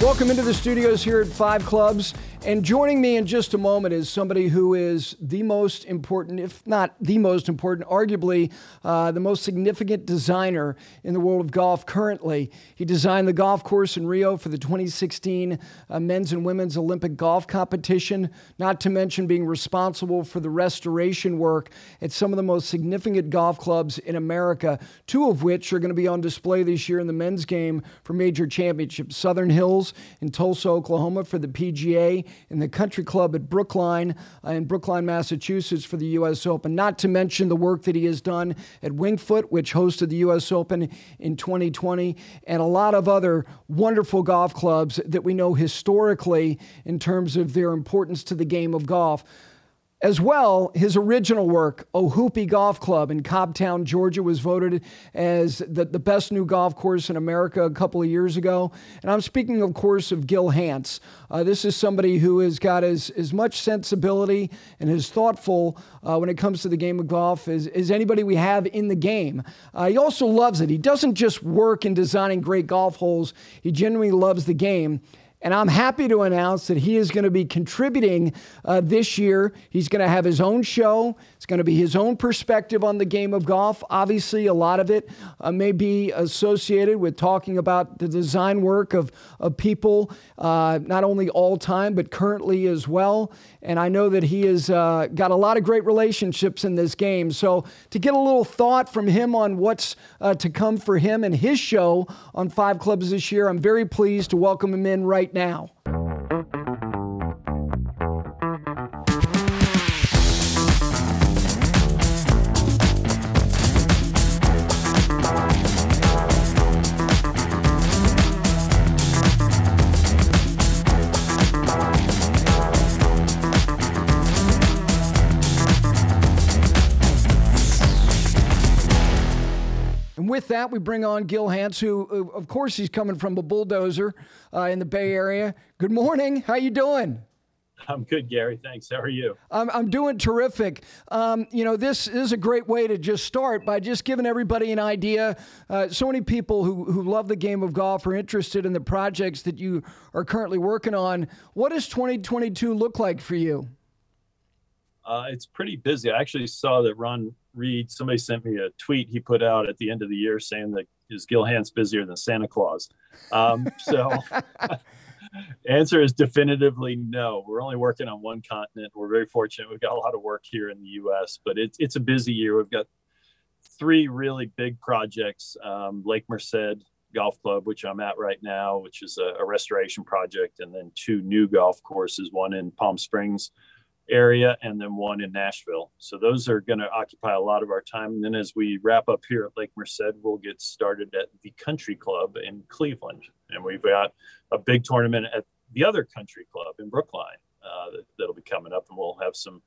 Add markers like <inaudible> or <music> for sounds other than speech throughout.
Welcome into the studios here at Five Clubs. And joining me in just a moment is somebody who is the most important, if not the most important, arguably uh, the most significant designer in the world of golf currently. He designed the golf course in Rio for the 2016 uh, men's and women's Olympic golf competition, not to mention being responsible for the restoration work at some of the most significant golf clubs in America, two of which are going to be on display this year in the men's game for major championships Southern Hills in Tulsa, Oklahoma for the PGA in the Country Club at Brookline uh, in Brookline, Massachusetts for the U.S. Open. Not to mention the work that he has done at Wingfoot, which hosted the U.S. Open in 2020, and a lot of other wonderful golf clubs that we know historically in terms of their importance to the game of golf. As well, his original work, Ohoopee Golf Club in Cobbtown, Georgia, was voted as the, the best new golf course in America a couple of years ago. And I'm speaking, of course, of Gil Hanse. Uh, this is somebody who has got as, as much sensibility and is thoughtful uh, when it comes to the game of golf as, as anybody we have in the game. Uh, he also loves it. He doesn't just work in designing great golf holes, he genuinely loves the game. And I'm happy to announce that he is going to be contributing uh, this year. He's going to have his own show. It's going to be his own perspective on the game of golf. Obviously, a lot of it uh, may be associated with talking about the design work of, of people, uh, not only all time, but currently as well. And I know that he has uh, got a lot of great relationships in this game. So, to get a little thought from him on what's uh, to come for him and his show on Five Clubs this year, I'm very pleased to welcome him in right now. That, we bring on Gil Hanse, who, of course, he's coming from a bulldozer uh, in the Bay Area. Good morning. How you doing? I'm good, Gary. Thanks. How are you? I'm, I'm doing terrific. Um, you know, this is a great way to just start by just giving everybody an idea. Uh, so many people who, who love the game of golf are interested in the projects that you are currently working on. What does 2022 look like for you? Uh, it's pretty busy. I actually saw that Ron Reed, somebody sent me a tweet he put out at the end of the year saying that is Gil Hanse busier than Santa Claus? Um, so <laughs> answer is definitively no. We're only working on one continent. We're very fortunate. We've got a lot of work here in the U.S., but it's it's a busy year. We've got three really big projects: um, Lake Merced Golf Club, which I'm at right now, which is a, a restoration project, and then two new golf courses, one in Palm Springs area and then one in Nashville. So those are going to occupy a lot of our time. And then as we wrap up here at Lake Merced, we'll get started at the Country Club in Cleveland. And we've got a big tournament at the other Country Club in Brookline uh, that, that'll be coming up. And we'll have some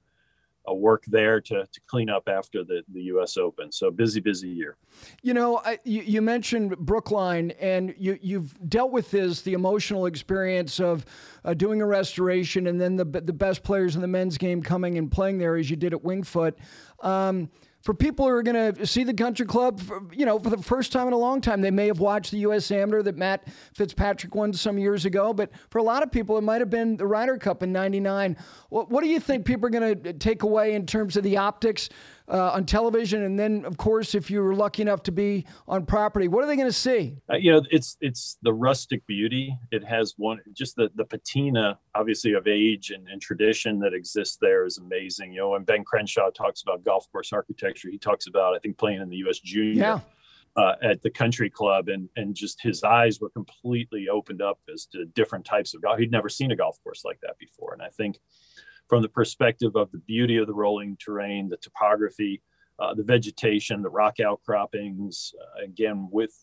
a work there to, to clean up after the, the U.S. Open. So busy, busy year. You know, I, you, you, mentioned Brookline, and you, you've dealt with this the emotional experience of uh, doing a restoration, and then the the best players in the men's game coming and playing there as you did at Wingfoot. Um, for people who are going to see the country club, for, you know, for the first time in a long time, they may have watched the U.S. Amateur that Matt Fitzpatrick won some years ago. But for a lot of people, it might have been the Ryder Cup in '99. What, what do you think people are going to take away in terms of the optics uh, on television, and then, of course, if you were lucky enough to be on property, what are they going to see? Uh, you know, it's it's the rustic beauty. It has one just the the patina, obviously of age and, and tradition that exists there is amazing. You know, when Ben Crenshaw talks about golf course architecture, he talks about I think playing in the U.S. Junior. Yeah. Uh, at the country club and and just his eyes were completely opened up as to different types of golf. He'd never seen a golf course like that before, and I think from the perspective of the beauty of the rolling terrain, the topography, uh, the vegetation, the rock outcroppings, uh, again, with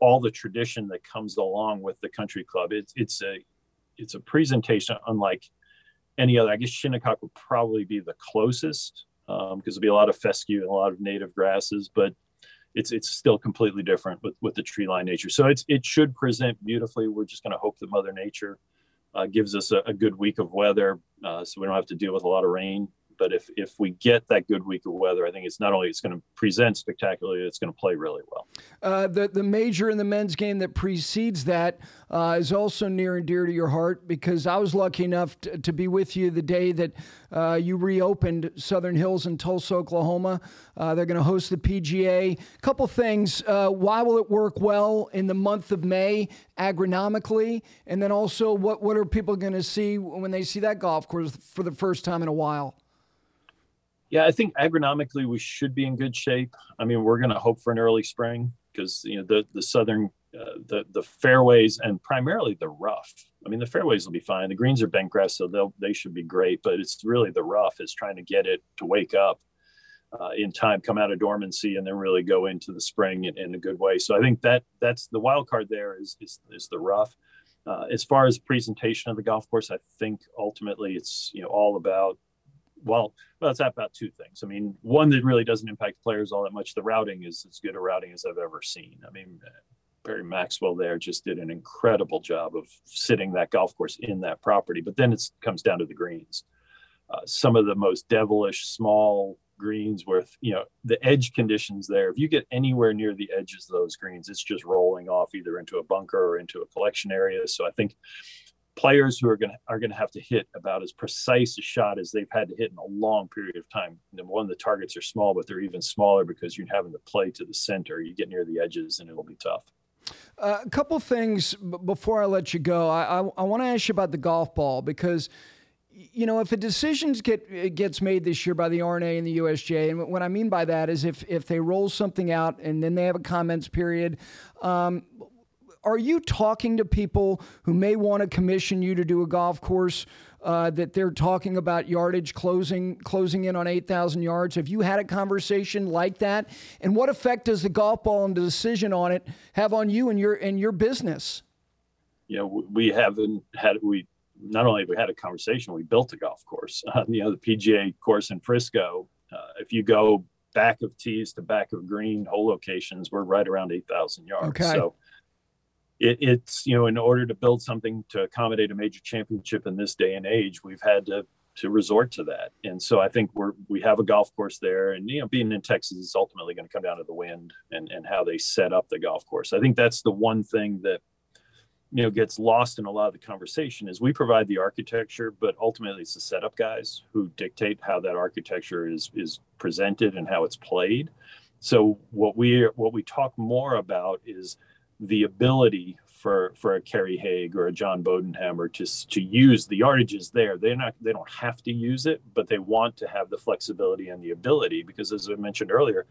all the tradition that comes along with the country club. It's, it's a, it's a presentation unlike any other. I guess Shinnecock would probably be the closest because um, there'll be a lot of fescue and a lot of native grasses, but it's it's still completely different with with the tree line nature. So it's it should present beautifully. We're just going to hope that Mother Nature gives us a, a, good week of weather, uh, so we don't have to deal with a lot of rain but if if we get that good week of weather, I think it's not only it's going to present spectacularly, it's going to play really well. Uh, the the major in the men's game that precedes that uh, is also near and dear to your heart because I was lucky enough to, to be with you the day that uh, you reopened Southern Hills in Tulsa, Oklahoma. Uh, they're going to host the PGA. A Couple things. Uh, why will it work well in the month of May agronomically, and then also what what are people going to see when they see that golf course for the first time in a while? Yeah, I think agronomically we should be in good shape. I mean, we're going to hope for an early spring because you know the the southern uh, the the fairways and primarily the rough. I mean, the fairways will be fine. The greens are bent grass, so they'll they should be great. But it's really the rough is trying to get it to wake up uh, in time, come out of dormancy, and then really go into the spring in, in, a good way. So I think that that's the wild card. There is is, is the rough. Uh, as far as presentation of the golf course, I think ultimately it's you know all about well, well, it's about two things. I mean, one that really doesn't impact players all that much. The routing is as good a routing as I've ever seen. I mean, Perry Maxwell there just did an incredible job of sitting that golf course in that property. But then it comes down to the greens. Uh, some of the most devilish small greens with you know the edge conditions there if you get anywhere near the edges of those greens it's just rolling off either into a bunker or into a collection area so i think players who are going to are going to have to hit about as precise a shot as they've had to hit in a long period of time. Number one, the targets are small, but they're even smaller because you're having to play to the center. You get near the edges, and it'll be tough. Uh, a couple things before I let you go. I, I, I want to ask you about the golf ball because you know, if a decision get gets made this year by the R&A and the USGA, and what I mean by that is if if they roll something out and then they have a comments period, um, are you talking to people who may want to commission you to do a golf course uh, that they're talking about yardage closing closing in on 8,000 yards? Have you had a conversation like that? And what effect does the golf ball and the decision on it have on you and your and your business? Yeah, we haven't had we not only have we had a conversation, we built a golf course. Uh, <laughs> you know, the PGA course in Frisco. Uh, if you go back of tees to back of green hole locations, we're right around 8,000 yards. Okay. So it, it's you know in order to build something to accommodate a major championship in this day and age we've had to to resort to that. And so i think we're we have a golf course there and you know being in texas is ultimately going to come down to the wind and and how they set up the golf course. I think that's the one thing that you know gets lost in a lot of the conversation is we provide the architecture but ultimately it's the setup guys who dictate how that architecture is is presented and how it's played. So what we what we talk more about is the ability for for a Kerry Haigh or a John Bodenhamer to to use the yardages there. They're not they don't have to use it, but they want to have the flexibility and the ability because as I mentioned earlier,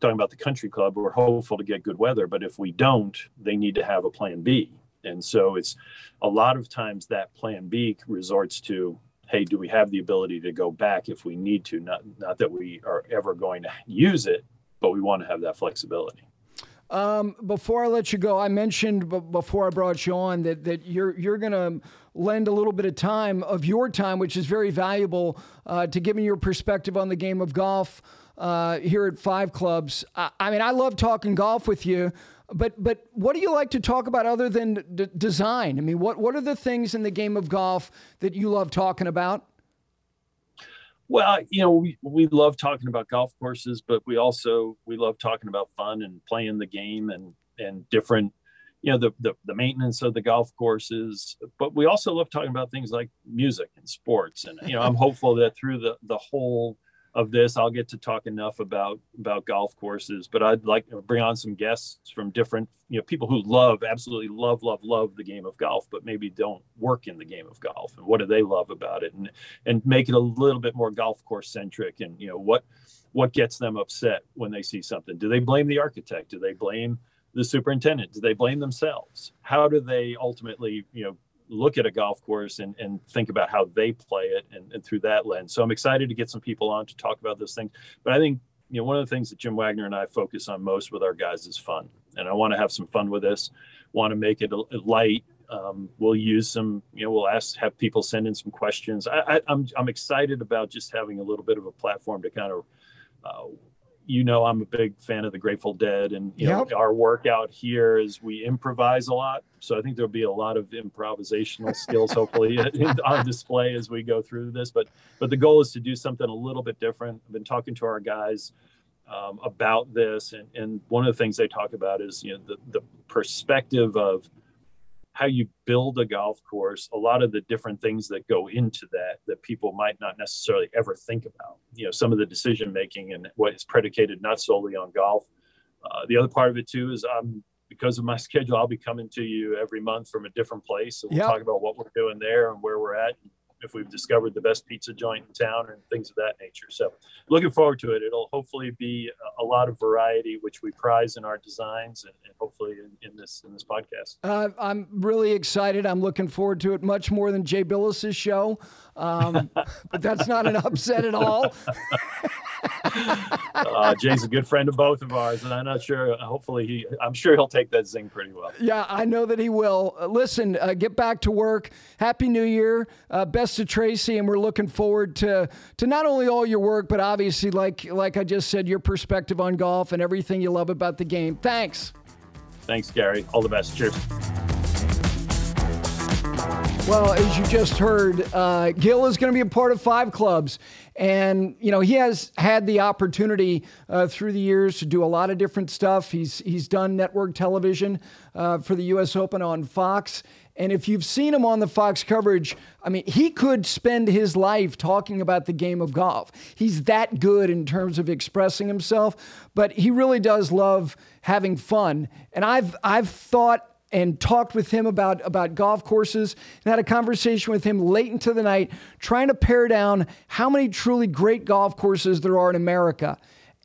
talking about the country club, we're hopeful to get good weather, but if we don't, they need to have a plan B. And so it's a lot of times that plan B resorts to hey, do we have the ability to go back if we need to? Not not that we are ever going to use it, but we want to have that flexibility. Um, before I let you go, I mentioned b- before I brought you on that, that you're you're going to lend a little bit of time of your time, which is very valuable, uh, to giving your perspective on the game of golf uh, here at Five Clubs. I, I, mean, I love talking golf with you, but but what do you like to talk about other than d- design? I mean, what what are the things in the game of golf that you love talking about? Well, you know, we, we love talking about golf courses, but we also we love talking about fun and playing the game and and different, you know, the, the the maintenance of the golf courses. But we also love talking about things like music and sports. And you know, I'm <laughs> hopeful that through the the whole of this. I'll get to talk enough about about golf courses, but I'd like to bring on some guests from different, you know, people who love, absolutely love, love, love the game of golf, but maybe don't work in the game of golf, and what do they love about it, and and make it a little bit more golf course centric, and you know what what gets them upset when they see something. Do they blame the architect? Do they blame the superintendent? Do they blame themselves? How do they ultimately, you know, look at a golf course and, and think about how they play it and, and through that lens. So I'm excited to get some people on to talk about those things. But I think you know one of the things that Jim Wagner and I focus on most with our guys is fun, and I want to have some fun with this. Want to make it light. Um, we'll use some, you know, we'll ask, have people send in some questions. I, I, I'm, I'm excited about just having a little bit of a platform to kind of, uh, you know I'm a big fan of the Grateful Dead, and you Yep. know our workout here is we improvise a lot. So I think there'll be a lot of improvisational skills, hopefully, <laughs> on display as we go through this. But but the goal is to do something a little bit different. I've been talking to our guys um, about this, and, and one of the things they talk about is you know the the perspective of how you build a golf course, a lot of the different things that go into that that people might not necessarily ever think about. You know, some of the decision making and what is predicated not solely on golf. Uh, the other part of it too is I'm because of my schedule, I'll be coming to you every month from a different place, and we'll Yep. talk about what we're doing there and where we're at, if we've discovered the best pizza joint in town and things of that nature. So, looking forward to it. It'll hopefully be a- lot of variety, which we prize in our designs, and, and hopefully in, in this in this podcast. Uh, I'm really excited. I'm looking forward to it much more than Jay Billis's show. Um, <laughs> but that's not an upset at all. <laughs> uh, Jay's a good friend of both of ours, and I'm not sure. Hopefully, he. I'm sure he'll take that zing pretty well. Yeah, I know that he will. Uh, listen, uh, get back to work. Happy New Year. Uh, to Tracy, and we're looking forward to to not only all your work, but obviously, like like I just said, your perspective on golf and everything you love about the game. Thanks. Thanks, Gary. All the best. Cheers. Well, as you just heard, uh, Gil is going to be a part of five clubs. And, you know, he has had the opportunity uh, through the years to do a lot of different stuff. He's, he's done network television uh, for the U.S. Open on Fox. And if you've seen him on the Fox coverage, I mean, he could spend his life talking about the game of golf. He's that good in terms of expressing himself, but he really does love having fun. And I've, I've thought and talked with him about, about golf courses and had a conversation with him late into the night, trying to pare down how many truly great golf courses there are in America.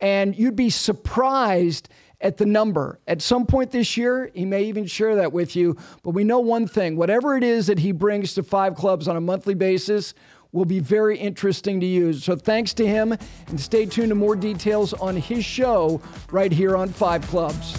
And you'd be surprised at the number. At some point this year, he may even share that with you. But we know one thing whatever it is that he brings to five clubs on a monthly basis will be very interesting to use. So thanks to him, and stay tuned to more details on his show right here on Five Clubs.